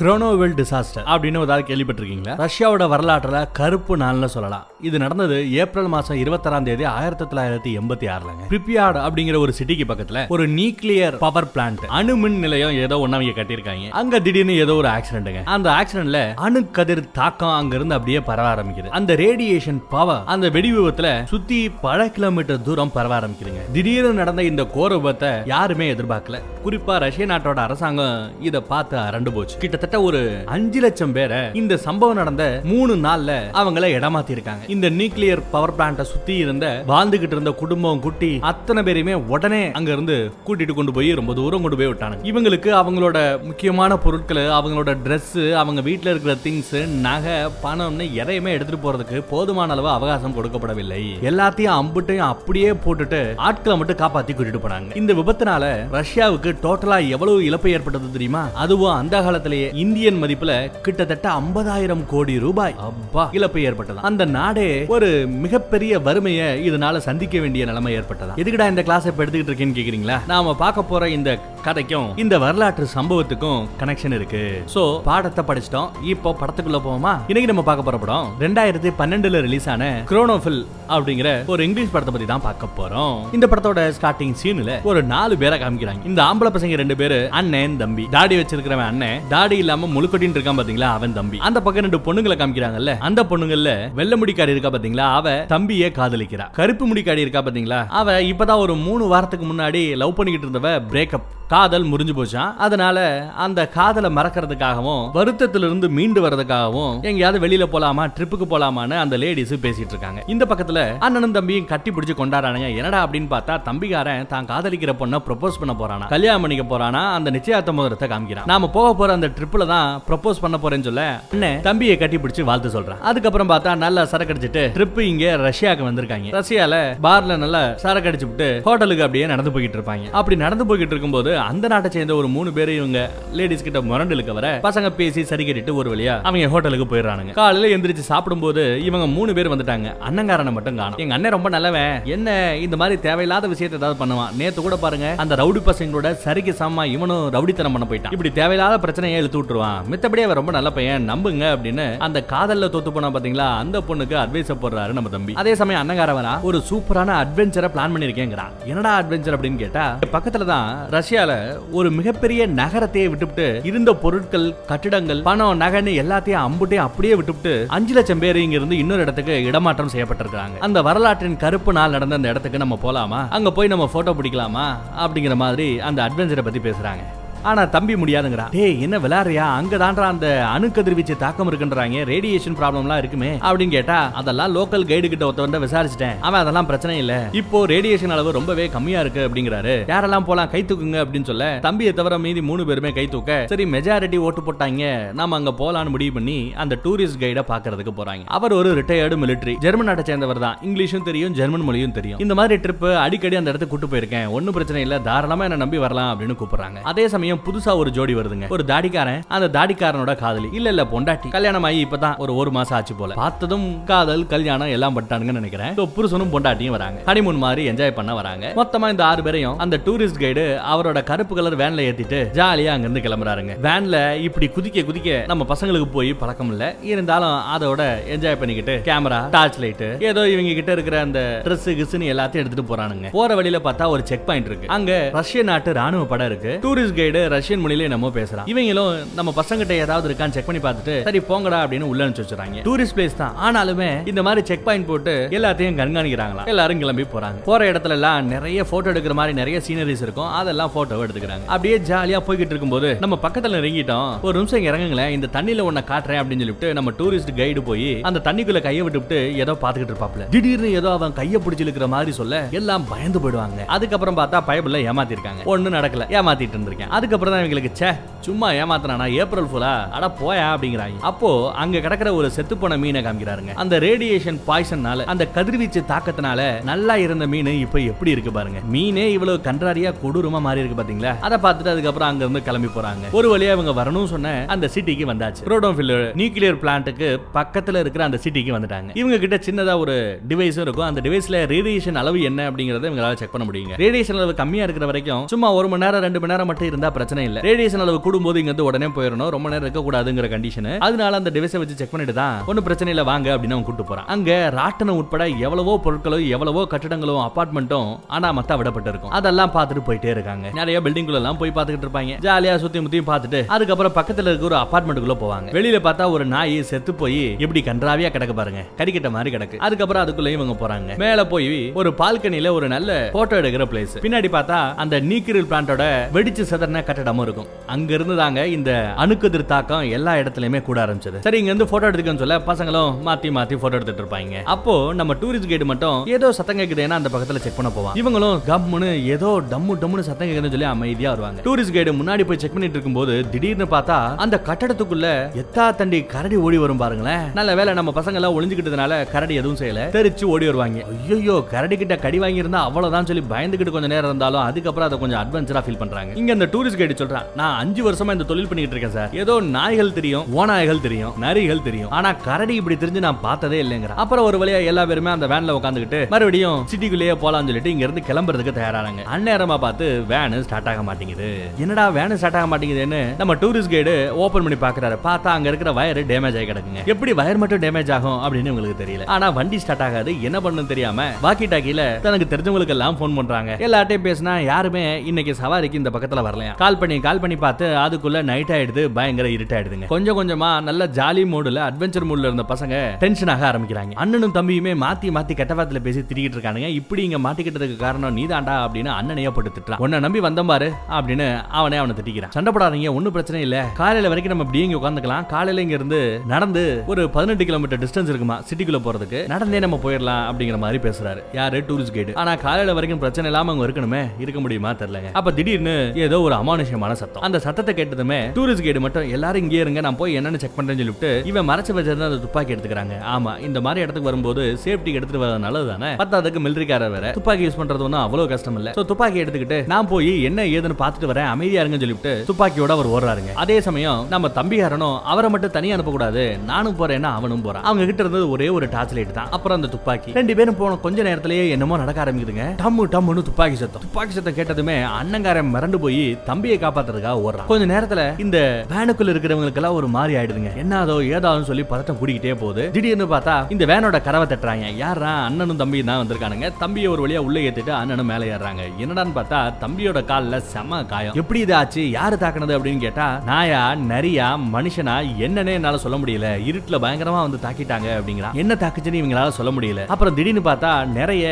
குரோனோவில் disaster அப்படின்னு ஏதாவது கேள்விப்பட்டிருக்கீங்களா? ரஷ்யாவோட வரலாற்றில் கருப்பு நாள்னு சொல்லலாம். இது நடந்தது ஏப்ரல் மாதம் இருபத்தாறாம் தேதி ஆயிரத்தி தொள்ளாயிரத்தி எண்பத்தி ஆறுலங்க. பிரிப்பியாட் அப்படிங்கிற ஒரு சிட்டிக்கு பக்கத்தில் ஒரு நியூக்ளியர் பவர் பிளான்ட் அணு மின் நிலையம் ஏதோ ஒண்ணு அவங்க கட்டியிருக்காங்க. அங்க திடீர்னு ஏதோ ஒரு ஆக்சிடென்ட்டுங்க அந்த ஆக்சிடென்ட்ல அணு கதிர் தாக்கம் அங்கிருந்து அப்படியே பரவ ஆரம்பிக்குது. அந்த ரேடியேஷன் பவர் அந்த வெடி விபத்துல சுத்தி பல கிலோமீட்டர் தூரம் பரவ ஆரம்பிக்குதுங்க. திடீர்னு நடந்த இந்த கோர விபத்தை யாருமே எதிர்பார்க்கல. குறிப்பா ரஷ்ய நாட்டோட அரசாங்கம் இதை பார்த்து அரண்டு போச்சு. கிட்டத்தட்ட ஒரு அஞ்சு லட்சம் பேரை இந்த சம்பவம் நடந்த மூணு நாள்ல அவங்கள இடமாத்தி இருக்காங்க இந்த நியூக்ளியர் பவர் பிளான்ட சுத்தி இருந்த வாழ்ந்துகிட்டு இருந்த குடும்பம் குட்டி அத்தனை பேரையுமே உடனே அங்க இருந்து கூட்டிட்டு கொண்டு போய் ரொம்ப தூரம் கொண்டு போய் விட்டாங்க இவங்களுக்கு அவங்களோட முக்கியமான பொருட்கள் அவங்களோட ட்ரெஸ் அவங்க வீட்ல இருக்கிற திங்ஸ் நகை பணம்னு எதையுமே எடுத்துட்டு போறதுக்கு போதுமான அளவு அவகாசம் கொடுக்கப்படவில்லை. எல்லாத்தையும் அம்புட்டையும் அப்படியே போட்டுட்டு ஆட்களை மட்டும் காப்பாத்தி கூட்டிட்டு போனாங்க. இந்த விபத்தினால ரஷ்யாவுக்கு டோட்டலா எவ்வளவு இழப்பு ஏற்பட்டது தெரியுமா? அதுவும் அந்த காலத்திலேயே இந்தியன் மதிப்புல கிட்டத்தட்ட ஐம்பதாயிரம் கோடி ரூபாய் அப்பா. இழப்பு ஏற்பட்டது அந்த நாடே ஒரு மிகப்பெரிய வறுமையை இதனால சந்திக்க வேண்டிய நிலைமை ஏற்பட்டதா எதுக்குடா இந்த கிளாஸ் இப்ப எடுத்துக்கிட்டு இருக்கேன்னு கேக்குறீங்களா? நாம பார்க்க போற இந்த கதைக்கும் இந்த வரலாற்று சம்பவத்துக்கும் கனெக்ஷன் இருக்கு. சோ பாடத்தை படிச்சிட்டோம். இப்போ படத்துக்குள்ள போவோமா? இன்னைக்கு நம்ம பார்க்க போற படம் ரெண்டாயிரத்தி பன்னெண்டுல ரிலீஸ் ஆன குரோனோஃபில் அப்படிங்கிற ஒரு இங்கிலீஷ் படத்தை பத்தி தான் பார்க்க போறோம். இந்த படத்தோட ஸ்டார்டிங் சீன்ல ஒரு நாலு பேரை காமிக்கிறாங்க. இந்த ஆம்பளை பசங்க ரெண்டு பேரு அண்ணன் தம்பி. தாடி வச்சிருக்கிறவன் அண்ணன் தாடி இல்லாம முழுக்கட்டின்னு இருக்கான் பாத்தீங்களா? அவன் தம்பி. அந்த பக்கம் ரெண்டு பொண்ணுங்களை காமிக்கிறாங்கல்ல? அந்த பொண்ணுங்கள்ல வெள்ள முடிக்காடி இருக்கா பாத்தீங்களா? அவ தம்பியை காதலிக்கிறா. கருப்பு முடிக்காடி இருக்கா பாத்தீங்களா? அவ இப்பதான் ஒரு மூணு வாரத்துக்கு முன்னாடி லவ் பண்ணிக்கிட்டு இருந்தவ பிரேக்கப் காதல் முறிஞ்சு போச்சான் அதனால அந்த காதலை மறக்கிறதுக்காகவும் வருத்தத்திலிருந்து மீண்டு வர்றதுக்காகவும் எங்கேயாவது வெளியில போலாமா ட்ரிப்புக்கு போலாமான்னு அந்த லேடிஸ் பேசிட்டு இருக்காங்க. இந்த பக்கத்துல அண்ணனும் தம்பியும் கட்டி பிடிச்சு கொண்டாடுறானுங்க. என்னடா அப்படின்னு பார்த்தா தம்பிக்காரன் தான் காதலிக்கிற பொண்ணை ப்ரொபோஸ் பண்ண போறானா கல்யாணம் பண்ணிக்க போறானா அந்த நிச்சயார்த்த மோதிரத்தை காமிக்கிறான். நாம போக போற அந்த ட்ரிப்ல தான் ப்ரொபோஸ் பண்ண போறேன்னு சொல்ல அண்ணன் தம்பியை கட்டி பிடிச்சு வாழ்த்து சொல்றான். அதுக்கப்புறம் பார்த்தா நல்லா சரக்கு அடிச்சிட்டு ட்ரிப் இங்க ரஷ்யாக்கு வந்திருக்காங்க. ரஷ்யால பார்ல நல்லா சரக்கு அடிச்சு விட்டு ஹோட்டலுக்கு அப்படியே நடந்து போய்கிட்டு இருப்பாங்க. அப்படி நடந்து போய்கிட்டு இருக்கும்போது அந்த நாட்டை சேர்ந்த ஒரு மூணு பேரும் இவங்க லேடிஸ் கிட்ட முரண்டு வர பசங்க பேசி சரி கட்டிட்டு ஒரு வழியா அவங்க ஹோட்டலுக்கு போயிடுறாங்க காலையில எந்திரிச்சு சாப்பிடும்போது இவங்க மூணு பேர் வந்துட்டாங்க. அண்ணங்காரனை மட்டும் காணும். எங்க அண்ணன் ரொம்ப நல்லவன். என்ன இந்த மாதிரி தேவையில்லாத விஷயத்தை ஏதாவது பண்ணுவான். நேத்து கூட பாருங்க அந்த ரவுடி பசங்களோட சரிக்கு சமமா இவனும் ரவுடித்தனம் பண்ண போயிட்டான். இப்படி தேவையில்லாத பிரச்சனையை இழுத்து விட்டுருவான். மித்தபடி அவன் ரொம்ப நல்ல பையன். நம்புங்க அப்படின்னு அந்த காதல்ல தோத்து போனா பாத்தீங்களா அந்த பொண்ணுக்கு அட்வைஸ் போடுறாரு நம்ம தம்பி. அதே சமயம் அண்ணங்காரவனா ஒரு சூப்பரான அட்வென்ச்சரை பிளான் பண்ணிருக்கேங்கிறான். என்னடா அட்வென்ச்சர் அப்படின்னு கேட்டா பக்கத்துல தான் ரஷ்யால ஒரு மிகப்பெரிய நகரத்தையே விட்டுவிட்டு இருந்த பொருட்கள் கட்டிடங்கள் பணம் நகைன்னு எல்லாத்தையும் அம்புட்டையும் அப்படியே விட்டுவிட்டு அஞ்சு லட்சம் பேர் இங்க இருந்து இன்னொரு இடத்துக்கு இடமாற்றம் செய்யப்பட்டிருக்காங்க அந்த வரலாற்றின் கருப்பு நாள் நடந்த அந்த இடத்துக்கு நம்ம போலாமா? அங்க போய் நம்ம போட்டோ பிடிக்கலாமா? அப்படிங்கிற மாதிரி அந்த அட்வென்ச்சரை பத்தி பேசுறாங்க. ஆனா தம்பி முடியாதுங்கிறா டேய் என்ன விளையாடுறியா? அங்க தான்றா அந்த அணுக்கதிர்வீச்சு தாக்கம் இருக்குன்றாங்க. ரேடியேஷன் ப்ராப்ளம்லாம் இருக்குமே அப்படின்னு கேட்டா அதெல்லாம் லோக்கல் கைடு கிட்ட ஒருத்தவன் விசாரிச்சிட்டேன். அவன் அதெல்லாம் பிரச்சனை இல்ல. இப்போ ரேடியேஷன் அளவு ரொம்பவே கம்மியா இருக்கு அப்படிங்கிறாரு. யாரெல்லாம் போலாம் கை தூக்குங்க அப்படின்னு சொல்ல தம்பியை தவிர மீதி மூணு பேருமே கை தூக்க சரி மெஜாரிட்டி ஓட்டு போட்டாங்க. நாம அங்க போலான்னு முடிவு பண்ணி அந்த டூரிஸ்ட் கைட பாக்குறதுக்கு போறாங்க. அவர் ஒரு ரிட்டையர்டு மிலிட்டரி ஜெர்மன் நாட்டை சேர்ந்தவர் தான். இங்கிலீஷும் தெரியும் ஜெர்மன் மொழியும் தெரியும். இந்த மாதிரி ட்ரிப் அடிக்கடி அந்த இடத்துக்கு கூட்டு போயிருக்கேன். ஒன்னும் பிரச்சனை இல்ல. தாராளமா என்ன நம்பி வரலாம் அப்படின்னு கூப்பிடுறாங்க. அதே சமயம் புதுசா ஒரு ஜோடி வருதுங்க. ஒரு தாடிக்காரன் அந்த தாடிக்காரனோட காதலி. இல்ல இல்ல பொண்டாட்டி. கல்யாணம் ஆகி இப்பதான் ஒரு ஒரு மாசம் ஆச்சு போல. பார்த்ததும் காதல் கல்யாணம் எல்லாம் பட்டானுங்கன்னு நினைக்கிறேன். புருஷனும் பொண்டாட்டியும் வராங்க. ஹனிமூன் மாதிரி என்ஜாய் பண்ண வராங்க. மொத்தமா இந்த ஆறு பேரையும் அந்த டூரிஸ்ட் கைடு அவரோட கருப்பு கலர் வேன்ல ஏத்திட்டு ஜாலியா அங்க இருந்து கிளம்புறாருங்க வேன்ல இப்படி குதிக்க குதிக்க நம்ம பசங்களுக்கு போய் பழக்கம் இல்ல. இருந்தாலும் அதோட என்ஜாய் பண்ணிக்கிட்டு கேமரா டார்ச் லைட் ஏதோ இவங்க கிட்ட இருக்கிற அந்த ட்ரெஸ் கிஸ்னு எல்லாத்தையும் எடுத்துட்டு போறானுங்க. போற வழியில பார்த்தா ஒரு செக் பாயிண்ட் இருக்கு. அங்க ரஷ்ய நாட்டு ராணுவ படம் இருக்கு. டூரிஸ்ட் கைடு ரஷ்யன் மொழியில என்னமோ பேசுறான். இவங்களும் நம்ம பசங்கிட்ட ஏதாவது இருக்கான்னு செக் பண்ணி பார்த்துட்டு சரி போங்கடா அப்படின்னு உள்ள அனுப்பிச்சு டூரிஸ்ட் பிளேஸ் தான். ஆனாலுமே இந்த மாதிரி செக் பாயிண்ட் போட்டு எல்லாத்தையும் கண்காணிக்கிறாங்களா எல்லாரும் கிளம்பி போறாங்க. போற இடத்துல எல்லாம் நிறைய போட்டோ எடுக்கிற மாதிரி நிறைய சீனரிஸ் இருக்கும். அதெல்லாம் போட்டோ எடுத்துக்கிறாங்க. அப்படியே ஜாலியா போய்கிட்டு இருக்கும்போது நம்ம பக்கத்துல இறங்கிட்டோம். ஒரு நிமிஷம் இங்க இறங்குங்களேன். இந்த தண்ணியில உன்னை காட்டுறேன் அப்படின்னு சொல்லிட்டு நம்ம டூரிஸ்ட் கைடு போய் அந்த தண்ணிக்குள்ள கையை விட்டுவிட்டு ஏதோ பாத்துக்கிட்டு இருப்பாப்ல திடீர்னு ஏதோ அவன் கையை பிடிச்சி இழுக்கிற மாதிரி சொல்ல எல்லாம் பயந்து போயிடுவாங்க. அதுக்கப்புறம் பார்த்தா பயபுல ஏமாத்திருக்காங்க. ஒண்ணு நடக்கல. ஏமாத்திட்டு இருந்திருக்கேன். அதுக்கு அதுக்கப்புறம் தான் இவங்களுக்கு ச்சே சும்மா ஏமாத்தினா ஏப்ரல் ஃபுல்லா அட போயா அப்படிங்கிறாங்க. அப்போ அங்க கிடக்குற ஒரு செத்து போன மீனை காமிக்கிறாருங்க. அந்த ரேடியேஷன் பாய்சன்னால அந்த கதிர்வீச்சு தாக்கத்தினால நல்லா இருந்த மீன் இப்ப எப்படி இருக்கு பாருங்க. மீனே இவ்வளவு கன்றாரியா கொடூரமா மாறி இருக்கு பாத்தீங்களா? அதை பார்த்துட்டு அதுக்கப்புறம் அங்க இருந்து கிளம்பி போறாங்க. ஒரு வழியா இவங்க வரணும் சொன்ன அந்த சிட்டிக்கு வந்தாச்சு. குரோடோஃபில் நியூக்ளியர் பிளான்ட்டுக்கு பக்கத்துல இருக்கிற அந்த சிட்டிக்கு வந்துட்டாங்க. இவங்க கிட்ட சின்னதா ஒரு டிவைஸும் இருக்கும். அந்த டிவைஸ்ல ரேடியேஷன் அளவு என்ன அப்படிங்கறத இவங்களால செக் பண்ண முடியுங்க. ரேடியேஷன் அளவு கம்மியா இருக்கிற வரைக்கும் சும்மா ஒரு மணி நேரம் ரெண்டு மணி நேரம் மட்டும் இருந்தா பிரச்சனை இல்ல. ரேடியேஷன் அளவு கூடும்போது இங்க இருந்து உடனே போயிடணும் ரொம்ப நேரம் இருக்க கூடாதுங்கிற கண்டிஷன் அதனால அந்த டிவைஸை வச்சு செக் பண்ணிட்டு தான் ஒன்னும் பிரச்சனை இல்ல வாங்க அப்படின்னு அவன் கூட்டு போறான். அங்க ராட்டனம் உட்பட எவ்வளவோ பொருட்களும் எவ்வளவோ கட்டடங்களும் அபார்ட்மெண்ட்டும் ஆனா மத்தா விடப்பட்டிருக்கும் அதெல்லாம் பார்த்துட்டு போயிட்டே இருக்காங்க. நிறைய பில்டிங் எல்லாம் போய் பார்த்துக்கிட்டு இருப்பாங்க. ஜாலியா சுத்தி முத்தியும் பார்த்துட்டு அதுக்கப்புறம் பக்கத்துல இருக்க ஒரு அபார்ட்மெண்ட்டுக்குள்ள போவாங்க. வெளியில பார்த்தா ஒரு நாய் செத்து போய் எப்படி கன்றாவியா கிடக்கு பாருங்க. கடிக்கிட்ட மாதிரி கிடக்கு. அதுக்கப்புறம் அதுக்குள்ள இவங்க போறாங்க. மேல போய் ஒரு பால்கனில ஒரு நல்ல போட்டோ எடுக்கிற பிளேஸ் பின்னாடி பார்த்தா அந்த நீக்கிரில் பிளான்ட்டோட வெடிச்சு சிதறின கட்டடமும் இருக்கும். அங்க இருந்து தாங்க இந்த அணுக்கதிர் தாக்கம் எல்லா இடத்துலயுமே கூட ஆரம்பிச்சது. சரி இங்க இருந்து போட்டோ எடுத்துக்கன்னு சொல்ல பசங்களும் மாத்தி மாத்தி போட்டோ எடுத்துட்டு இருப்பாங்க. அப்போ நம்ம டூரிஸ்ட் கைடு மட்டும் ஏதோ சத்தம் கேக்குதுன்னா அந்த பக்கத்துல செக் பண்ண போவான். இவங்களும் கம்முன்னு ஏதோ டம்மு டம்முன்னு சத்தம் கேக்குதுன்னு சொல்லி அமைதியா வருவாங்க. டூரிஸ்ட் கைடு முன்னாடி போய் செக் பண்ணிட்டு இருக்கும்போது திடீர்னு பார்த்தா அந்த கட்டடத்துக்குள்ள எத்தா தண்டி கரடி ஓடி வரும் பாருங்களேன். நல்ல வேலை நம்ம பசங்க எல்லாம் ஒளிஞ்சுக்கிட்டதுனால கரடி எதுவும் செய்யல. தெரிச்சு ஓடி வருவாங்க. ஐயோ கரடி கிட்ட கடி வாங்கியிருந்தா அவ்வளவுதான் சொல்லி பயந்துகிட்டு கொஞ்சம் நேரம் இருந்தாலும் அதுக்கப்புறம் அதை கொஞ்சம் அட்வென்ச்சரா ஃபீல் பண்றாங்க. இங்க அந்த டூரிஸ்ட் கைடு சொல்றான் நான் அஞ்சு வருஷமா இந்த தொழில் பண்ணிட்டு இருக்கேன் சார். ஏதோ நாய்கள் தெரியும் ஓநாய்கள் தெரியும் நரிகள் தெரியும். ஆனா கரடி இப்படி தெரிஞ்சு நான் பார்த்ததே இல்லைங்கிற அப்புறம் ஒரு வழியா எல்லா பேருமே அந்த வேன்ல உட்காந்துக்கிட்டு மறுபடியும் சிட்டிக்குள்ளேயே போலாம்னு சொல்லிட்டு இங்க இருந்து கிளம்புறதுக்கு தயாராங்க அந்நேரமா பார்த்து வேனு ஸ்டார்ட் ஆக மாட்டேங்குது. என்னடா வேன் ஸ்டார்ட் ஆக மாட்டேங்குதுன்னு நம்ம டூரிஸ்ட் கைடு ஓபன் பண்ணி பாக்குறாரு பார்த்தா அங்க இருக்கிற வயர் டேமேஜ் ஆகி கிடக்குங்க. எப்படி வயர் மட்டும் டேமேஜ் ஆகும் அப்படின்னு உங்களுக்கு தெரியல. ஆனா வண்டி ஸ்டார்ட் ஆகாது என்ன பண்ணணும் தெரியாம வாக்கி டாக்கில தனக்கு தெரிஞ்சவங்களுக்கு எல்லாம் போன் பண்றாங்க. எல்லார்ட்டையும் பேசினா யாருமே இன்னைக்கு சவாரிக்கு இந்த பக்கத்துல வரலையா? கால் பண்ணி கால் பண்ணி பார்த்து அதுக்குள்ள நைட் ஆயிடுது பயங்கர இருட்டாயிடுதுங்க. கொஞ்சம் கொஞ்சமா நல்ல ஜாலி மூடுல அட்வென்ச்சர் மூட்ல இருந்த பசங்க டென்ஷன் ஆக ஆரம்பிக்கிறாங்க. அண்ணனும் தம்பியுமே மாத்தி மாத்தி கெட்ட வார்த்தையில பேசி திரிகிட்டு இருக்கானுங்க. இப்படி இங்க மாட்டிக்கிட்டதுக்கு காரணம் நீதாண்டா அப்படின்னு அண்ணனையா போட்டு திட்டுறான். உன்னை நம்பி வந்தம்பாரு அப்படின்னு அவனே அவனை திட்டிக்கிறான். சண்டை போடாதீங்க ஒன்னும் பிரச்சனை இல்ல. காலையில வரைக்கும் நம்ம இப்படி இங்க உட்காந்துக்கலாம் காலையில இங்க இருந்து நடந்து ஒரு பதினெட்டு கிலோமீட்டர் டிஸ்டன்ஸ் இருக்குமா சிட்டிக்குள்ள போறதுக்கு. நடந்தே நம்ம போயிடலாம் அப்படிங்கிற மாதிரி பேசுறாரு. யாரு? டூரிஸ்ட் கைடு ஆனா காலையில வரைக்கும் பிரச்சனை இல்லாம அங்க இருக்கணுமே இருக்க முடியுமா தெரியலங்க. அப்ப திடீர்னு ஏதோ ஒரு அமானுஷ்யமான சத்தம். அந்த சத்தத்தை கேட்டதுமே டூரிஸ்ட் கைடு மட்டும் எல்லாரும் இங்கே இருங்க நான் போய் என்னன்னு செக் பண்றேன்னு சொல்லிட்டு இவன் மறைச்சு வச்சிருந்த அந்த துப்பாக்கி எடுத்துக்கிறாங்க. ஆமா இந்த மாதிரி இடத்துக்கு வரும்போது சேஃப்டி எடுத்துட்டு வரதுனால நல்லது தானே? பத்தாவதுக்கு மிலிட்டரிக்கார வேற. துப்பாக்கி யூஸ் பண்றது ஒன்றும் அவ்வளவு கஷ்டம் இல்ல. சோ துப்பாக்கி எடுத்துக்கிட்டு நான் போய் என்ன ஏதுன்னு பார்த்துட்டு வரேன் அமைதியா இருங்கன்னு சொல்லிட்டு துப்பாக்கியோட அவர் ஓடுறாருங்க. அதே சமயம் நம்ம தம்பிகாரனும் அவரை மட்டும் தனியா அனுப்பக்கூடாது. நானும் போறேன்னா அவனும் போறான். அவங்க கிட்ட இருந்தது ஒரே ஒரு டார்ச் லைட் தான். அப்புறம் அந்த துப்பாக்கி. ரெண்டு பேரும் போன கொஞ்ச நேரத்திலேயே என்னமோ நடக்க ஆரம்பிக்குதுங்க. டம்மு டம்முன்னு துப்பாக்கி சத்தம். துப்பாக்கி சத்தம் கேட்டதுமே அண்ணங்காரன் மிரண்டு போய் தம்பியை காப்பாத்துறதுக்காக ஓடுறான். கொஞ்ச நேரத்துல இந்த வேனுக்குள்ள இருக்கிறவங்களுக்கு எல்லாம் ஒரு மாதிரி ஆயிடுதுங்க. என்னதோ ஏதாவும் சொல்லி பதட்டம் கூடிக்கிட்டே போகுது. திடீர்னு பார்த்தா இந்த வேனோட கரவை தட்டுறாங்க. யாரா அண்ணனும் தம்பியும் தான் வந்திருக்கானுங்க. தம்பியை ஒரு வழியா உள்ள ஏத்திட்டு அண்ணனும் மேல ஏறாங்க என்னடான்னு பார்த்தா தம்பியோட கால்ல செம காயம். எப்படி இதாச்சு யாரு தாக்குனது அப்படின்னு கேட்டா நாயா நரியா மனுஷனா என்னன்னே என்னால சொல்ல முடியல. இருட்டுல பயங்கரமா வந்து தாக்கிட்டாங்க அப்படிங்கிறான். என்ன தாக்குச்சுன்னு இவங்களால சொல்ல முடியல. அப்புறம் திடீர்னு பார்த்தா நிறைய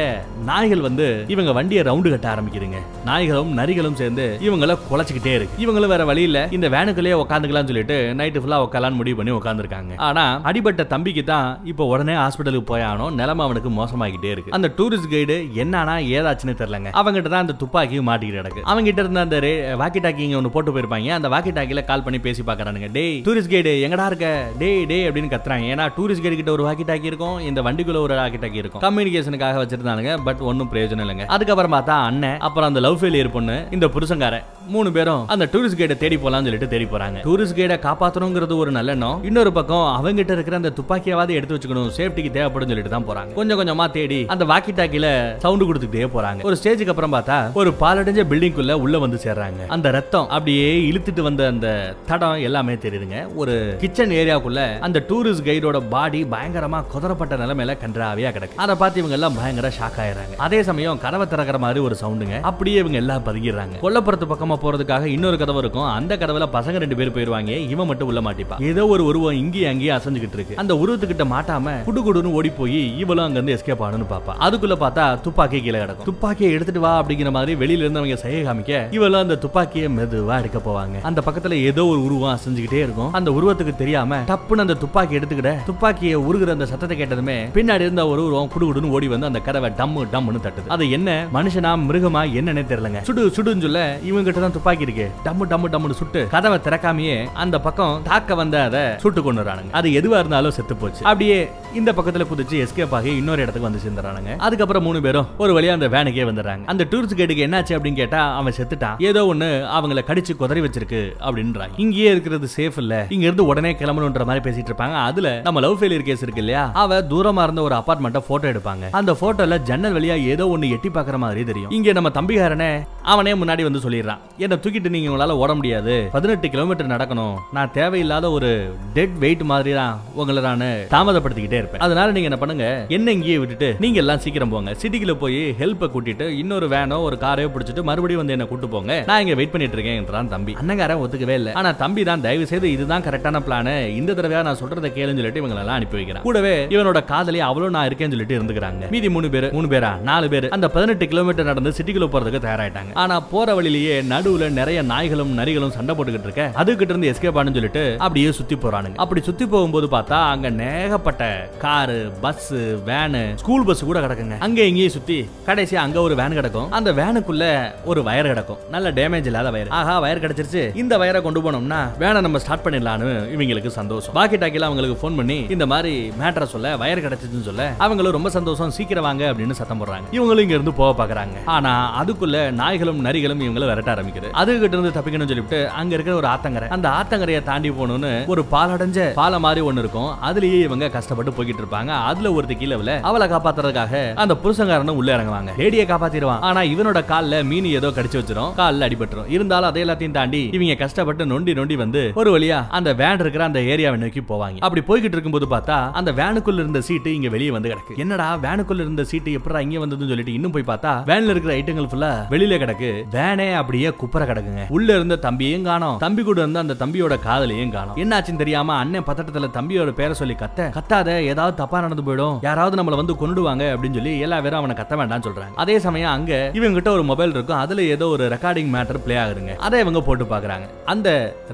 நாய்கள் வந்து இவங்க வண்டியை ரவுண்டு கட்ட ஆரம்பிக்குதுங்க. நாய்களும் நரிகளும் சேர்ந்து இவங்கள குலைச்சிக்கிட்டே இருக்கு. இவங்களும் வேற வழி இல்ல. இந்த வேனுக்குள்ளேயே உட்காந்துக்கலாம்னு சொல்லிட்டு நைட்டு ஃபுல்லா உட்காலான்னு முடிவு பண்ணி உட்காந்துருக்காங்க ஆனா அடிபட்ட தம்பிக்கு தான் இப்போ உடனே ஹாஸ்பிட்டலுக்கு போயானோ நிலைமை அவனுக்கு மோசமாகிட்டே இருக்கு. அந்த டூரிஸ்ட் கைடு என்னன்னா ஏதாச்சுன்னு தெரியலங்க. அவங்கிட்ட தான் அந்த துப்பாக்கியும் மாட்டிக்கிட்டு கிடக்கு. அவங்கிட்ட இருந்த அந்த வாக்கி டாக்கி இங்க ஒன்று போட்டு போயிருப்பாங்க. அந்த வாக்கி டாக்கில கால் பண்ணி பேசி பாக்குறானுங்க டேய் டூரிஸ்ட் கைடு எங்கடா இருக்க? டே டே அப்படின்னு கத்துறாங்க. ஏன்னா டூரிஸ்ட் கைடு கிட்ட ஒரு வாக்கி டாக்கி இருக்கும். இந்த வண்டிக்குள்ள ஒரு வாக்கி டாக்கி இருக்கும். கம்யூனிகேஷனுக்காக வச்சிருந்தானுங்க பட் ஒன்றும் பிரயோஜனம் இல்லைங்க. அதுக்கப்புறம் பார்த்தா அண்ணன் அப்புறம் அந்த லவ் ஃபெயிலியர் பொண்ணு இந்த புருஷங்காரன் மூணு மூணு பேரும் அந்த டூரிஸ்ட் கைடை தேடி போலாம்னு சொல்லிட்டு தேடி போறாங்க. டூரிஸ்ட் கைடை காப்பாத்தணுங்கிறது ஒரு நல்ல எண்ணம். இன்னொரு பக்கம் அவங்க கிட்ட இருக்கிற அந்த துப்பாக்கியாவது எடுத்து வச்சுக்கணும். சேஃப்டிக்கு தேவைப்படும் சொல்லிட்டு தான் போறாங்க. கொஞ்சம் கொஞ்சமா தேடி அந்த வாக்கி டாக்கில சவுண்ட் கொடுத்துட்டே போறாங்க. ஒரு ஸ்டேஜுக்கு அப்புறம் பார்த்தா ஒரு பாலடைஞ்ச பில்டிங்குள்ள உள்ள வந்து சேர்றாங்க. அந்த ரத்தம் அப்படியே இழுத்துட்டு வந்த அந்த தடம் எல்லாமே தெரியுதுங்க. ஒரு கிச்சன் ஏரியாக்குள்ள அந்த டூரிஸ்ட் கைடோட பாடி பயங்கரமா குதறப்பட்ட நிலைமையில கன்றாவியா கிடக்கு. அதை பார்த்து இவங்க எல்லாம் பயங்கர ஷாக் ஆயிடுறாங்க. அதே சமயம் கதவை திறக்கிற மாதிரி ஒரு சவுண்டுங்க அப்படியே இவங்க எல்லாம் பதுங்கிடுறாங்க. கொல்லப்புறத்து பக்கமா போற போறதுக்காக இன்னொரு கதவு இருக்கும். அந்த கதவுல பசங்க ரெண்டு பேர் போயிருவாங்க. இவன் மட்டும் உள்ள மாட்டிப்பா. ஏதோ ஒரு உருவம் இங்கேயும் அங்கேயும் அசைஞ்சுக்கிட்டு இருக்கு. அந்த உருவத்துக்கிட்ட மாட்டாம குடு குடுன்னு ஓடி போய் இவளும் அங்க இருந்து எஸ்கேப் ஆகணும்னு பாப்பா. அதுக்குள்ள பார்த்தா துப்பாக்கி கீழே கிடக்கும். துப்பாக்கியை எடுத்துட்டு வா அப்படிங்கிற மாதிரி வெளியில இருந்து அவங்க செய்ய காமிக்க இவளும் அந்த துப்பாக்கியை மெதுவா எடுக்க போவாங்க. அந்த பக்கத்துல ஏதோ ஒரு உருவம் அசைஞ்சுக்கிட்டே இருக்கும். அந்த உருவத்துக்கு தெரியாம டப்புன்னு அந்த துப்பாக்கி எடுத்துக்கிட துப்பாக்கியை உருகுற அந்த சத்தத்தை கேட்டதுமே பின்னாடி இருந்த ஒரு உருவம் குடுகுடுன்னு ஓடி வந்து அந்த கதவை டம்மு டம்முன்னு தட்டுது. அது என்ன? மனுஷனா மிருகமா என்னன்னே தெரியலங்க. சுடு சுடுன்னு சொல்ல இவங்க கிட்ட தான் துப்பாக்கி இருக்கு டம்மு டம்மு டம்முன்னு சுட்டு கதவை திறக்காமையே அந்த பக்கம் தாக்க வந்த அதை சுட்டு கொண்டுறானுங்க அது எதுவா இருந்தாலும் செத்து போச்சு. அப்படியே இந்த பக்கத்துல குதிச்சு எஸ்கேப் ஆகி இன்னொரு இடத்துக்கு வந்து சேர்ந்துறானுங்க. அதுக்கப்புறம் மூணு பேரும் ஒரு வழியா அந்த வேனுக்கே வந்துடுறாங்க. அந்த டூரிஸ்ட் கேட்டுக்கு என்னாச்சு அப்படின்னு கேட்டா அவன் செத்துட்டான். ஏதோ ஒண்ணு அவங்கள கடிச்சு குதறி வச்சிருக்கு அப்படின்றாங்க. இங்கேயே இருக்கிறது சேஃப் இல்ல. இங்க இருந்து உடனே கிளம்பணுன்ற மாதிரி பேசிட்டு இருப்பாங்க. அதுல நம்ம லவ் ஃபெயிலியர் கேஸ் இருக்கு இல்லையா? அவ தூரமா இருந்த ஒரு அபார்ட்மெண்ட்டை போட்டோ எடுப்பாங்க. அந்த போட்டோல ஜன்னல் வழியா ஏதோ ஒண்ணு எட்டி பாக்குற மாதிரி தெரியும். இங்க நம்ம தம்பிகாரனே அவனே முன்னாடி வந்து சொல்லிடுறான். என்ன தூக்கிட்டு நீங்க உங்களால ஓட முடியாது. பதினெட்டு கிலோமீட்டர் நடக்கணும். நான் தேவையில்லாத ஒரு டெட் வெயிட் மாதிரி தான் உங்களை நான் தாமதப்படுத்திக்கிட்டே இருப்பேன். அதனால நீங்க என்ன பண்ணுங்க? என்ன இங்கேயே விட்டுட்டு நீங்க எல்லாம் சீக்கிரம் போங்க. சிட்டிக்குள்ள போய் ஹெல்ப்பை கூட்டிட்டு இன்னொரு வேனோ ஒரு காரையோ பிடிச்சிட்டு மறுபடியும் வந்து என்ன கூட்டு போங்க. நான் இங்க வெயிட் பண்ணிட்டு இருக்கேன் என்றான் தம்பி. அண்ணங்காரன் ஒத்துக்கவே இல்லை. ஆனா தம்பி தான் தயவு செய்து இதுதான் கரெக்டான பிளான் இந்த தடவையா நான் சொல்றதை கேளுன்னு சொல்லிட்டு இவங்க எல்லாம் அனுப்பி வைக்கிறேன். கூடவே இவனோட காதலி அவளும் நான் இருக்கேன்னு சொல்லிட்டு இருந்துக்கிறாங்க. மீதி மூணு பேர் மூணு பேரா? நாலு பேர். அந்த பதினெட்டு கிலோமீட்டர் நடந்து சிட்டிக்குள்ள போறதுக்கு தயாராயிட்டாங்க. ஆனா போற வழியிலேயே நடுவுல நிறைய நாய்களும் நரிகளும் சண்டை போட்டுக்கிட்டு இருக்க. அதுகிட்ட இருந்து எஸ்கேப் ஆனு சொல்லிட்டு அப்படியே சுத்தி போறானுங்க. அப்படி சுத்தி போகும்போது பார்த்தா அங்க நேகப்பட்ட car bus van school bus கூட கிடக்குங்க. அங்க இங்கேயே சுத்தி கடைசியா அங்க ஒரு வேன் கிடக்கும். அந்த வேனுக்குள்ள ஒரு வயர் கிடக்கும். நல்ல டேமேஜ் இல்லாத வயர் ஆஹா வயர் கிடைச்சிருச்சு. இந்த வயரை கொண்டு போனோம்னா வேனை நம்ம ஸ்டார்ட் பண்ணிடலாம்னு இவங்களுக்கு சந்தோஷம். பாக்கி டாக்கில அவங்களுக்கு ஃபோன் பண்ணி இந்த மாதிரி மேட்டரை சொல்ல வயர் கிடைச்சதுன்னு சொல்ல அவங்களும் ரொம்ப சந்தோஷம். சீக்கிரம் வாங்க அப்படின்னு சத்தம் போடுறாங்க. இவங்களும் இங்க இருந்து போக பாக்குறாங்க. ஆனா அதுக்குள்ள நாய்களும் நரிகளும் இவங்களை விரட்ட ஆரம்பிக்குது. அது கிட்ட இருந்து தப்பிக்கணும்னு சொல்லிட்டு அங்க இருக்கிற ஒரு ஆத்தங்கரை. அந்த ஆத்தங்கரையை தாண்டி போகணும்னு ஒரு பாலடைஞ்ச பாலம் மாதிரி ஒண்ணு இருக்கும். அதுலயே இவங்க கஷ்டப்பட்டு போய்கிட்டு இருப்பாங்க. அதுல ஒருத்தி கீழே அவளை காப்பாத்துறதுக்காக அந்த புருஷங்காரனும் உள்ள இறங்குவாங்க. லேடிய காப்பாத்திடுவான். ஆனா இவனோட கால்ல மீன் ஏதோ கடிச்சு வச்சிரும். கால்ல அடிபட்டுரும். இருந்தாலும் அதை எல்லாத்தையும் தாண்டி இவங்க கஷ்டப்பட்டு நொண்டி நொண்டி வந்து ஒரு வழியா அந்த வேன் இருக்கிற அந்த ஏரியாவை நோக்கி போவாங்க. அப்படி போய்கிட்டு இருக்கும்போது பார்த்தா அந்த வேனுக்குள்ள இருந்த சீட்டு இங்க வெளியே வந்து கிடக்கு. என்னடா வேனுக்குள்ள இருந்த சீட்டு எப்படா இங்க வந்ததுன்னு சொல்லிட்டு இன்னும் போய் பார்த்தா வேன்ல இருக்கிற ஐட்டங்கள் ஃபுல்லா வெளியில கிடக்கு. வேனே அப்படியே குப்பரை கிடக்குங்க. உள்ள இருந்த தம்பியும் காணோம். தம்பி கூட இருந்த அந்த தம்பியோட காதலையும் காணோம். என்னாச்சுன்னு தெரியாம அண்ணன் பதட்டத்துல தம்பியோட பேரை சொல்லி கத்த கத்தாத ஏதாவது தப்பா நடந்து போயிடும். யாராவது நம்மள வந்து கொண்டுடுவாங்க அப்படின்னு சொல்லி எல்லா பேரும் அவனை கத்த வேண்டாம்னு சொல்றாங்க. அதே சமயம் அங்க இவங்க கிட்ட ஒரு மொபைல் இருக்கும். அதுல ஏதோ ஒரு ரெக்கார்டிங் மேட்டர் ப்ளே ஆகுதுங்க. அதை இவங்க போட்டு பாக்குறாங்க. அந்த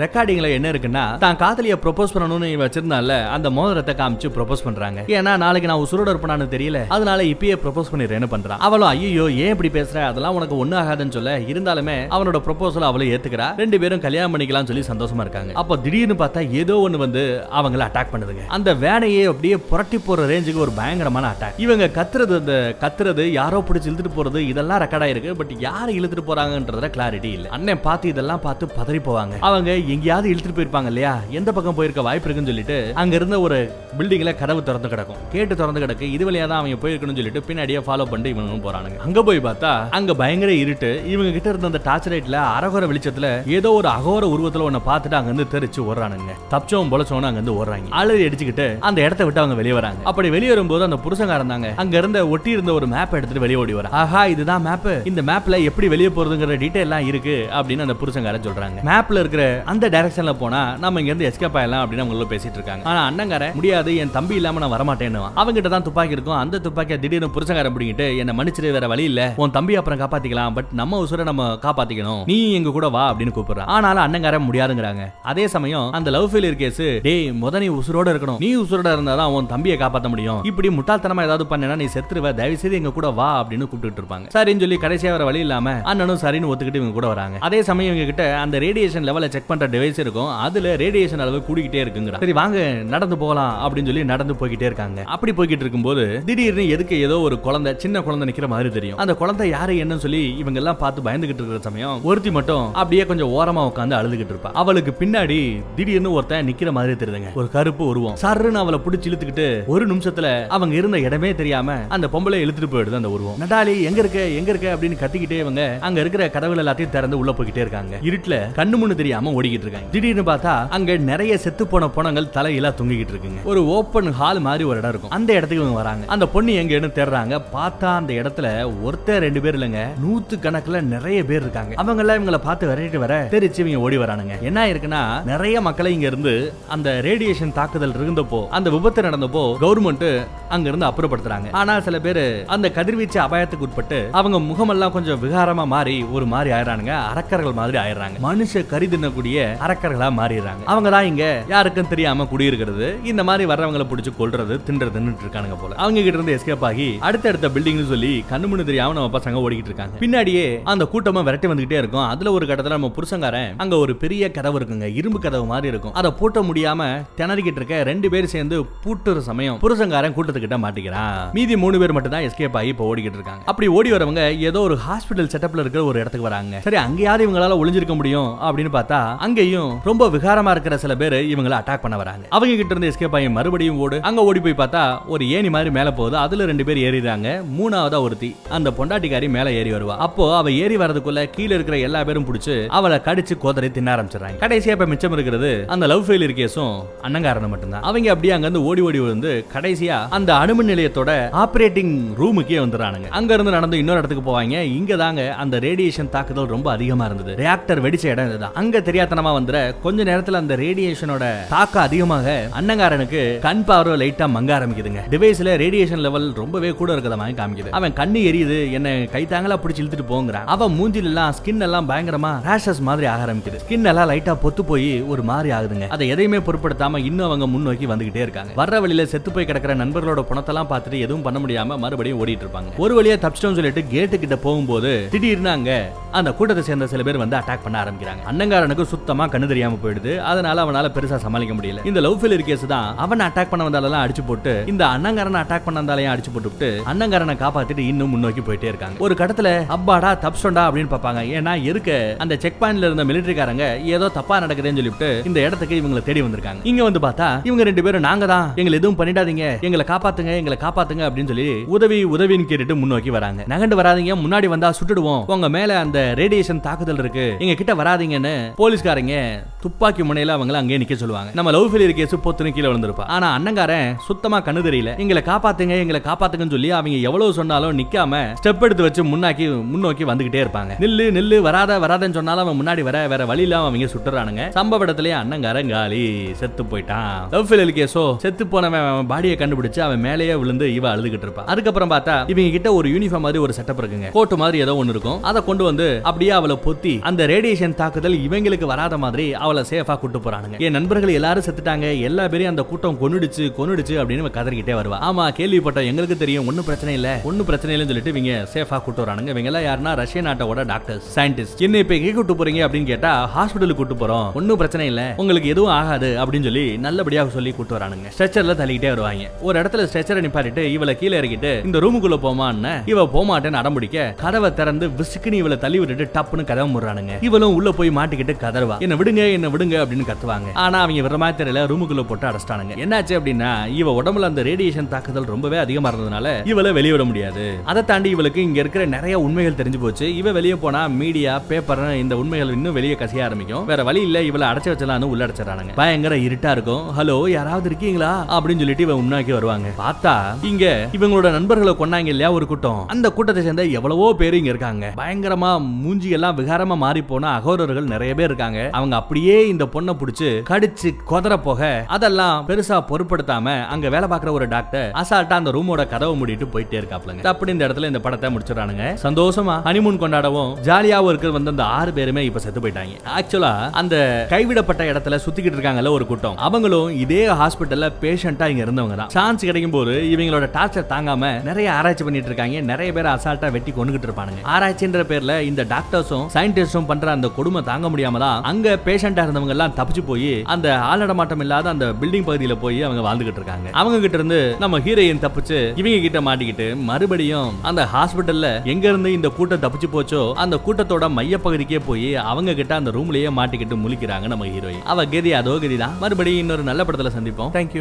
ரெக்கார்டிங்ல என்ன இருக்குன்னா தான் காதலிய ப்ரொபோஸ் பண்ணணும்னு இவன் வச்சிருந்தால அந்த மோதிரத்தை காமிச்சு ப்ரொபோஸ் பண்றாங்க. ஏன்னா நாளைக்கு நான் உசுரோட இருப்பேனான்னு தெரியல. அதனால இப்பயே ப்ரொபோஸ் பண்ணிடுறேன்னு பண்றான். அவளும் ஐயோ ஏன் இப்படி பேசுற? அதெல்லாம் உனக்கு ஒண்ணு ஆகாதுன்னு சொல்ல இருந்தாலுமே அவனோட ப்ரொபோசல் அவளை ஏத்துக்கிறா. ரெண்டு பேரும் கல்யாணம் பண்ணிக்கலாம் சொல்லி சந்தோஷமா இருக்காங்க. அப்போ திடீர்னு பார்த்தா ஏதோ ஒண்ணு வந்து அவங்கள அட்டாக் பண்ணுதுங்க. அந்த வேனையே அப்படியே புரட்டி போற ரேஞ்சுக்கு ஒரு பயங்கரமான அட்டாக் இவங்க கத்துறது அந்த கத்துறது யாரோ பிடிச்சி இழுத்துட்டு போறது இதெல்லாம் ரெக்கார்ட் ஆயிருக்கு. பட் யாரை இழுத்துட்டு போறாங்கன்றத கிளாரிட்டி இல்ல. அண்ணன் பார்த்து இதெல்லாம் பார்த்து பதறி போவாங்க. அவங்க எங்கேயாவது இழுத்துட்டு போயிருப்பாங்க இல்லையா? எந்த பக்கம் போயிருக்க வாய்ப்பு இருக்குன்னு சொல்லிட்டு அங்க இருந்த ஒரு பில்டிங்ல கதவு திறந்து கிடக்கும். கேட்டு திறந்து கிடக்கு. இது வழியா தான் அவங்க போயிருக்கணும்னு சொல்லிட்டு பின்னாடியே ஃபாலோ பண்ணிட்டு இவங்க போறானுங்க. அங்க போய் பார்த்தா அங்க பயங்கர இருட்டு. இவங்க கிட்ட இருந்த அந்த டார்ச் லைட்ல அரகோர வெளிச்சத்துல ஏதோ ஒரு அகோர உருவத்துல ஒன்ன பார்த்துட்டு அங்க இருந்து தெரிச்சு ஓடுறானுங்க. தப்பிச்சவன் பொழைச்சவனும் அங்க இருந்து ஓடுறாங்க. அலறி அடிச்சுக்கிட்டு அந்த இடத்த விட்டு அவங்க வெளியே வராங்க. அப்படி வெளியே வரும்போது அந்த புருஷங்க இருந்தாங்க அங்க இருந்த ஒட்டி இருந்த ஒரு மேப் எடுத்துட்டு வெளியே ஓடி வர ஆஹா இதுதான் மேப் இந்த மேப்ல எப்படி வெளியே போறதுங்கிற டீடைல் எல்லாம் இருக்கு அப்படின்னு அந்த புருஷங்காரன் சொல்றாங்க. மேப்ல இருக்கிற அந்த டைரக்ஷன்ல போனா நம்ம இங்க இருந்து எஸ்கேப் ஆயிடலாம் அப்படின்னு அவங்களும் பேசிட்டு இருக்காங்க. ஆனா அண்ணங்கார முடியாது என் தம்பி இல்லாம நான் வரமாட்டேன்னு அவங்கிட்ட தான் துப்பாக்கி இருக்கும். அந்த துப்பாக்கியை திடீர்னு புருஷங்காரன் பிடிங்கிட்டு என்ன மன்னிச்சிட்டு வேற வழி இல்ல. உன் தம்பி அப்புறம் காப்பாத்திக்கலாம். பட் நம்ம உசுரை நம்ம காப்பாத்திக்கணும். நீ நீ எங்க கூட வா அப்படின்னு கூப்பிடுறான் ஆனாலும் அண்ணங்கார முடியாதுங்கிறாங்க. அதே சமயம் அந்த லவ் ஃபெயிலியர் கேஸ் டேய் முத நீ உசுரோட இருக்கணும். நீ உசுரோட இருந்தாதான் உன் தம்பியை காப்பாத்த முடியும். இப்படி முட்டாள்தனமா ஏதாவது பண்ணனா நீ செத்துருவ. தயவு செய்து எங்க கூட வா அப்படின்னு கூப்பிட்டு இருப்பாங்க. சரின்னு சொல்லி கடைசியா வர வழி இல்லாம அண்ணனும் சரின்னு ஒத்துக்கிட்டு இவங்க கூட வராங்க. அதே சமயம் இவங்க கிட்ட அந்த ரேடியேஷன் லெவலை செக் பண்ற டிவைஸ் இருக்கும். அதுல ரேடியேஷன் அளவு கூடிக்கிட்டே இருக்குங்க சரி வாங்க நடந்து போகலாம் அப்படின்னு சொல்லி நடந்து போய்கிட்டே இருக்காங்க. அப்படி போய்கிட்டு இருக்கும்போது திடீர்னு எதுக்கு ஏதோ ஒரு குழந்தை சின்ன குழந்தை நிக்கிற மாதிரி தெரியும். அந்த குழந்தை யாரு என்னன்னு சொல்லி இவங்க எல்லாம் பார்த்து பயந்துகிட்டு இருக்கிற சமயம் ஒரு ஒருத்தி மட்டும் அப்படியே கொஞ்சம் ஓரமா உட்காந்து அழுதுகிட்டு இருப்பா. அவளுக்கு பின்னாடி திடீர்னு ஒருத்தன் நிக்கிற மாதிரி தெரியுதுங்க. ஒரு கருப்பு உருவம். சர்ன்னு அவளை பிடிச்சி இழுத்துக்கிட்டு ஒரு நிமிஷத்துல அவங்க இருந்த இடமே தெரியாம அந்த பொம்பளை இழுத்துட்டு போயிடுது அந்த உருவம். நடாலி எங்க இருக்க? எங்க இருக்க? அப்படின்னு கத்திக்கிட்டே இவங்க அங்க இருக்கிற கதவுகள் எல்லாத்தையும் திறந்து உள்ள போய்கிட்டே இருக்காங்க. இருட்டுல கண்ணு முன்னு தெரியாம ஓடிக்கிட்டு இருக்காங்க. திடீர்னு பார்த்தா அங்க நிறைய செத்து போன பொணங்கள் தலையில தொங்கிக்கிட்டு இருக்குங்க. ஒரு ஓப்பன் ஹால் மாதிரி ஒரு இடம் இருக்கும். அந்த இடத்துக்கு இவங்க வராங்க. அந்த பொண்ணு எங்கன்னு தேடுறாங்க. பார்த்தா அந்த இடத்துல ஒருத்தர் ரெண்டு பேர் இல்லைங்க. நூத்து கணக்குல நிறைய பேர் இருக்காங்க. அவங்கள எல்லாம் இவங்களை பார்த்து விரட்டிட்டு வர தெரிச்சு இவங்க ஓடி வரானுங்க. என்ன இருக்குன்னா நிறைய மக்களை இங்க இருந்து அந்த ரேடியேஷன் தாக்குதல் இருந்தப்போ அந்த விபத்து நடந்தப்போ கவர்மெண்ட் அங்க இருந்து அப்புறப்படுத்துறாங்க. ஆனா சில பேர் அந்த கதிர்வீச்சு அபாயத்துக்கு உட்பட்டு அவங்க முகமெல்லாம் கொஞ்சம் விகாரமா மாறி ஒரு மாதிரி ஆயிடுறானுங்க. அரக்கர்கள் மாதிரி ஆயிடுறாங்க. மனுஷ கறி தின்னக்கூடிய அரக்கர்களா மாறிடுறாங்க. அவங்க தான் இங்க யாருக்கும் தெரியாம குடியிருக்கிறது. இந்த மாதிரி வர்றவங்களை பிடிச்சி கொல்றது தின்றதுன்னு இருக்கானுங்க போல. அவங்க கிட்ட இருந்து எஸ்கேப் ஆகி அடுத்தடுத்த பில்டிங்னு சொல்லி கண்ணு முன்னு தெரியாம நம்ம பசங்க ஓடிக்கிட்டு இருக்காங்க. பின்னாடியே அந்த கூட்டமா விரட்டி வந்துகிட்டே இருக்கும். அதுல ஒரு கட்டத்துல நம்ம புருஷங்காரன் அங்க ஒரு பெரிய கதவு இருக்குங்க. இரும்பு கதவு மாதிரி இருக்கும். அதை பூட்ட முடியாம திணறிக்கிட்டு இருக்க ரெண்டு பேர் சேர்ந்து பூட்டுற சமயம் புருஷங்காரன் கூட்டத்துக்கிட்ட மாட்டிக்கிறான். மீதி மூணு பேர் மட்டும் தான் எஸ்கேப் ஆகி இப்போ ஓடிக்கிட்டு இருக்காங்க. அப்படி ஓடி வரவங்க ஏதோ ஒரு ஹாஸ்பிட்டல் செட்டப்ல இருக்கிற ஒரு இடத்துக்கு வராங்க. சரி அங்கேயாவது இவங்களால ஒளிஞ்சிருக்க முடியும் அப்படின்னு பார்த்தா அங்கேயும் ரொம்ப விகாரமா இருக்கிற சில பேர் இவங்களை அட்டாக் பண்ண வராங்க. அவங்க கிட்ட இருந்து எஸ்கேப் ஆகி மறுபடியும் ஓடு. அங்க ஓடி போய் பார்த்தா ஒரு ஏணி மாதிரி மேல போகுது. அதுல ரெண்டு பேர் ஏறிடுறாங்க. மூணாவதா ஒருத்தி. அந்த பொண்டாட்டிக்காரி மேல ஏறி வருவா. அப்போ அவ ஏறி வரதுக்குள்ள கீழ இருக்கிற எல்லா பேரும் பிடிச்சு அவளை கடிச்சு கோதரை தின்ன ஆரம்பிச்சிடறாங்க. கடைசியா இப்ப மிச்சம் இருக்கிறது அந்த லவ் ஃபெயிலியர் கேஸும் அண்ணங்காரன் மட்டும்தான். அவங்க அப்படியே அங்க இருந்து ஓடி ஓடி வந்து கடைசியா அந்த அணுமின் நிலையத்தோட ஆபரேட்டிங் ரூமுக்கே வந்துடுறானுங்க. அங்க இருந்து நடந்து இன்னொரு இடத்துக்கு போவாங்க. இங்க தாங்க அந்த ரேடியேஷன் தாக்குதல் ரொம்ப அதிகமா இருந்தது. ரியாக்டர் வெடிச்ச இடம் இதுதான். அங்க தெரியாதனமா வந்துற கொஞ்ச நேரத்துல அந்த ரேடியேஷனோட தாக்கம் அதிகமாக அன்னங்காரனுக்கு கண் பார்வை லைட்டா மங்க ஆரம்பிக்குதுங்க. டிவைஸ்ல ரேடியேஷன் லெவல் ரொம்பவே கூட இருக்கிற மாதிரி காமிக்குது. அவன் கண்ணு எரியுது என்ன கை தாங்களா பிடிச்சி இழுத்துட்டு போங்கிறான். அவன் மூஞ்சில எல்லாம் ஸ்கின் எல்லாம் பயங்கரமா ரேஷஸ் மாதிரி ஆக ஆரம்பிக்குது. ஸ்கின் எல்லாம் லைட்டா பொத்து போய் ஒரு மாதிரி ஆகுதுங்க. அதை எதையுமே பொருட்படுத்தாம இன்னும் அவங்க முன்னோக்கி வந்துகிட்டே இருக்காங்க. வர்ற வழியில செத்து போய் கிடக்கிற நண்பர்களோட பணத்தெல்லாம் பார்த்துட்டு எதுவும் பண்ண முடியாம மறுபடியும் ஓடிட்டு இருப்பாங்க. ஒரு வழியா தப்பிச்சிட்டோம்னு சொல்லிட்டு கேட்டு கிட்ட போகும்போது திடீர்னு அங்க அந்த கூட்டத்தை சேர்ந்த சில பேர் வந்து அட்டாக் பண்ண ஆரம்பிக்கிறாங்க. அண்ணங்காரனுக்கு சுத்தமா கண்ணு தெரியாம போயிடுது. அதனால அவனால பெருசா சமாளிக்க முடியல. இந்த லவ் ஃபெயிலியர் கேஸ் தான் அவன் அட்டாக் பண்ண வந்தாலெல்லாம் அடிச்சு போட்டு இந்த அண்ணங்காரனை அட்டாக் பண்ண வந்தாலையும் அடிச்சு போட்டுவிட்டு அண்ணங்காரனை காப்பாத்திட்டு இன்னும் முன்னோக்கி போயிட்டே இருக்காங்க. ஒரு கடத்துல அப்பாடா தப்ஸ்டோண்டா அப்படின்னு பார்ப்பாங்க. ஏன்னா இருக்க அந்த செக் பாயிண்ட்ல இருந்த மிலிட்டரிக்காரங்க ஏதோ தப்பா நடக்குதுன்னு சொல்லிட்டு இந்த இடத்துக்கு இவங்களை தேடி வந்திருக்காங்க. இங்க வந்து பார்த்தா இவங்க ரெண்டு பேரும் நாங்க தான். எங்களை எதுவும் பண்ணிடாதீங்க. எங்களை காப்பாத்துங்க எங்களை காப்பாத்துங்க அப்படின்னு சொல்லி உதவி உதவின்னு கேட்டுட்டு முன்னோக்கி வராங்க. நகண்டு வராதீங்க முன்னாடி வந்தா சுட்டுடுவோம். உங்க மேல அந்த ரேடியேஷன் தாக்குதல் இருக்கு. எங்க கிட்ட வராதீங்கன்னு போலீஸ்காரங்க துப்பாக்கி முனையில அவங்கள அங்கேயே நிக்க சொல்லுவாங்க. நம்ம லவ் ஃபெயிலியர் கேஸ் பொத்துன்னு கீழே விழுந்திருப்பா. ஆனா அண்ணங்காரன் சுத்தமா கண்ணு தெரியல. எங்களை காப்பாத்துங்க எங்களை காப்பாத்துங்கன்னு சொல்லி அவங்க எவ்வளவு சொன்னாலும் நிக்காம ஸ்டெப் எடுத்து வச்சு முன்னாக்கி முன்னோக்கி வந்துகிட்டே இருப்பாங்க. நில்லு நில்லு வராத வராதன்னு சொன்னாலும் அவன் முன்னாடி வர வேற வழி இல்லாம அவங்க சுட்டுறானுங்க. சம்பவ இடத்துலயே அண்ணங்காரன் காலி செத்து போயிட்டான். லவ் ஃபெயிலியர் கேஸோ செத்து போனவன் அவன் பாடியை கண்டுபிடிச்சு அவன் மேலேயே விழுந்து இவ அழுதுகிட்டு இருப்பான். அதுக்கப்புறம் பார்த்தா இவங்க கிட்ட ஒரு யூனிஃபார்ம் மாதிரி ஒரு செட்டப் இருக்குங்க. கோட்டு மாதிரி ஏதோ ஒன்னு இருக்கும். அதை கொண்டு வந்து அப்படியே அவளை பொத்தி அந்த ரேடியேஷன் தாக்குதல் இவங்களுக்கு வராத மாதிரி அவளை அவளை சேஃபாக கூட்டு போறானுங்க. என் நண்பர்கள் எல்லாரும் செத்துட்டாங்க. எல்லா பேரையும் அந்த கூட்டம் கொண்டுடுச்சு கொண்டுடுச்சு அப்படின்னு கதறிக்கிட்டே வருவா. ஆமா கேள்விப்பட்டோம். எங்களுக்கு தெரியும். ஒன்னும் பிரச்சனை இல்லை. ஒன்னும் பிரச்சனை இல்லைன்னு சொல்லிட்டு இவங்க சேஃபாக கூட்டு வரானுங்க இவங்க எல்லாம் யாருன்னா ரஷ்ய நாட்டோட டாக்டர்ஸ் சயின்டிஸ்ட் என்ன இப்ப எங்க கூட்டு போறீங்க அப்படின்னு கேட்டா ஹாஸ்பிட்டலுக்கு கூட்டு போறோம். ஒன்னும் பிரச்சனை இல்லை. உங்களுக்கு எதுவும் ஆகாது அப்படின்னு சொல்லி நல்லபடியாக சொல்லி கூட்டு வரானுங்க. ஸ்ட்ரெச்சர்ல தள்ளிக்கிட்டே வருவாங்க. ஒரு இடத்துல ஸ்ட்ரெச்சரை நிப்பாட்டிட்டு இவளை கீழே இறக்கிட்டு இந்த ரூமுக்குள்ள போமான்னு இவ போமாட்டேன்னு அடம்பிடிக்க கதவை திறந்து விசுக்குன்னு இவளை தள்ளி விட்டுட்டு டப்புன்னு கதவை முடுறானுங்க. இவளும் உள்ள போய் மாட்டிக்கிட்டு கதறுவா. என்ன விடுங்க என்ன விடுங்க அப்படின்னு கத்துவாங்க. ஆனா அவங்க விடுற மாதிரி தெரியல ரூமுக்குள்ள போட்டு அடைச்சிட்டானுங்க. என்னாச்சு அப்படின்னா இவ உடம்புல அந்த ரேடியேஷன் தாக்குதல் ரொம்பவே அதிகமா இருந்ததுனால இவளை வெளியே விட முடியாது. அதை தாண்டி இவளுக்கு இங்க இருக்கிற நிறைய உண்மைகள் தெரிஞ்சு போச்சு. இவ வெளியே போனா மீடியா பேப்பர் இந்த உண்மைகள் இன்னும் வெளியே கசிய ஆரம்பிக்கும். வேற வழி இல்ல இவளை அடைச்சு வச்சலாம்னு உள்ள அடைச்சிடறானுங்க. பயங்கர இருட்டா இருக்கும். ஹலோ யாராவது இருக்கீங்களா? அப்படின்னு சொல்லிட்டு இவன் முன்னாக்கி வருவாங்க. பார்த்தா இங்க இவங்களோட நண்பர்களை கொண்டாங்க இல்லையா ஒரு கூட்டம். அந்த கூட்டத்தை சேர்ந்த எவ்வளவோ பேர் இங்க இருக்காங்க. பயங்கரமா மூஞ்சி எல்லாம் விகாரமா மாறி போன அகோரர்கள் நிறைய பேர் இருக்காங்க. அவங்க அப்படியே இந்த பொண்ணை புடிச்சு கடிச்சு கொதற போக அதெல்லாம் பெருசா பொருட்படுத்தாம அங்க வேலை பார்க்குற ஒரு டாக்டர் அசால்ட்டா அந்த ரூமோட கதவை மூடிட்டு போயிட்டே இருக்காப்லங்க அப்படி இந்த இடத்துல இந்த படத்தை முடிச்சிடறானுங்க. சந்தோஷமா ஹனிமூன் கொண்டாடவும் ஜாலியாவும் இருக்கிற வந்து அந்த ஆறு பேருமே இப்ப செத்து போயிட்டாங்க. ஆக்சுவலா அந்த கைவிடப்பட்ட இடத்துல சுத்திக்கிட்டு இருக்காங்கல்ல ஒரு கூட்டம். அவங்களும் இதே ஹாஸ்பிட்டல்ல பேஷண்டா இங்க இருந்தவங்க தான். சான்ஸ் கிடைக்கும் போது இவங்களோட டார்ச்சர் தாங்காம நிறைய ஆராய்ச்சி பண்ணிட்டு இருக்காங்க. நிறைய பேர் அசால்ட்டா வெட்டி கொண்டுகிட்டு இருப்பானுங்க. ஆராய்ச்சின்ற பேர்ல இந்த டாக்டர்ஸும் சயின்டிஸ்டும் பண்ற அந்த கொடுமை தாங்க முடியாம தான் அங்க பேஷண்ட் இருந்தவங்க எல்லாம் தப்பிச்சு போய் அந்த ஆளடமாட்டம் இல்லாத அந்த பில்டிங் பகுதியில போய் அவங்க வாழ்ந்துகிட்டு இருக்காங்க. அவங்க கிட்ட இருந்து நம்ம ஹீரோயின் தப்பிச்சு இவங்க கிட்ட மாட்டிக்கிட்டு மறுபடியும் அந்த ஹாஸ்பிட்டல்ல எங்க இருந்து இந்த கூட்டம் தப்பிச்சு போச்சோ அந்த கூட்டத்தோட மைய பகுதிக்கே போய் அவங்க கிட்ட அந்த ரூம்லயே மாட்டிக்கிட்டு முழிக்கிறாங்க நம்ம ஹீரோயின் அவ கதி அதோ கதி தான் மறுபடியும் இன்னொரு நல்ல படத்துல சந்திப்போம். தேங்க்யூ